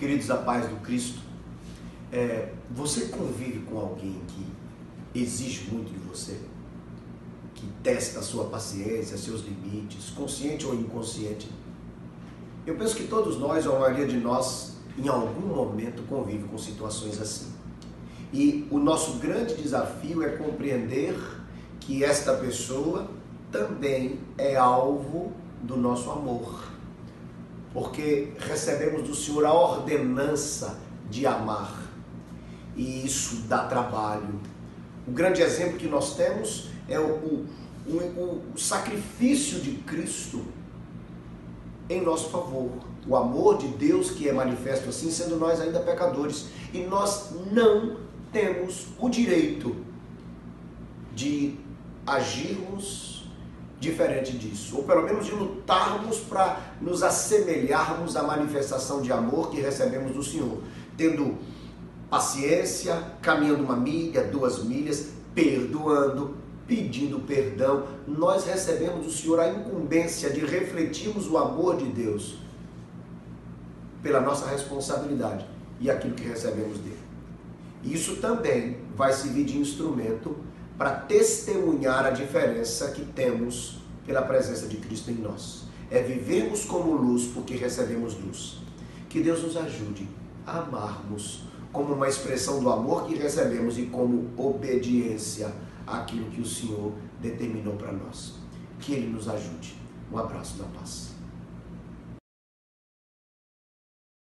Queridos da paz do Cristo, é, você convive com alguém que exige muito de você? Que testa a sua paciência, seus limites, consciente ou inconsciente? Eu penso que todos nós, ou a maioria de nós, em algum momento convive com situações assim. E o nosso grande desafio é compreender que esta pessoa também é alvo do nosso amor. Porque recebemos do Senhor a ordenança de amar. E isso dá trabalho. O grande exemplo que nós temos é o, o, o, o sacrifício de Cristo em nosso favor. O amor de Deus que é manifesto assim, sendo nós ainda pecadores. E nós não temos o direito de agirmos diferente disso, ou pelo menos de lutarmos para nos assemelharmos à manifestação de amor que recebemos do Senhor, tendo paciência, caminhando uma milha, duas milhas, perdoando, pedindo perdão. Nós recebemos do Senhor a incumbência de refletirmos o amor de Deus pela nossa responsabilidade e aquilo que recebemos dele. Isso também vai servir de instrumento para testemunhar a diferença que temos pela presença de Cristo em nós. É vivermos como luz porque recebemos luz. Que Deus nos ajude a amarmos como uma expressão do amor que recebemos e como obediência àquilo que o Senhor determinou para nós. Que Ele nos ajude. Um abraço da paz.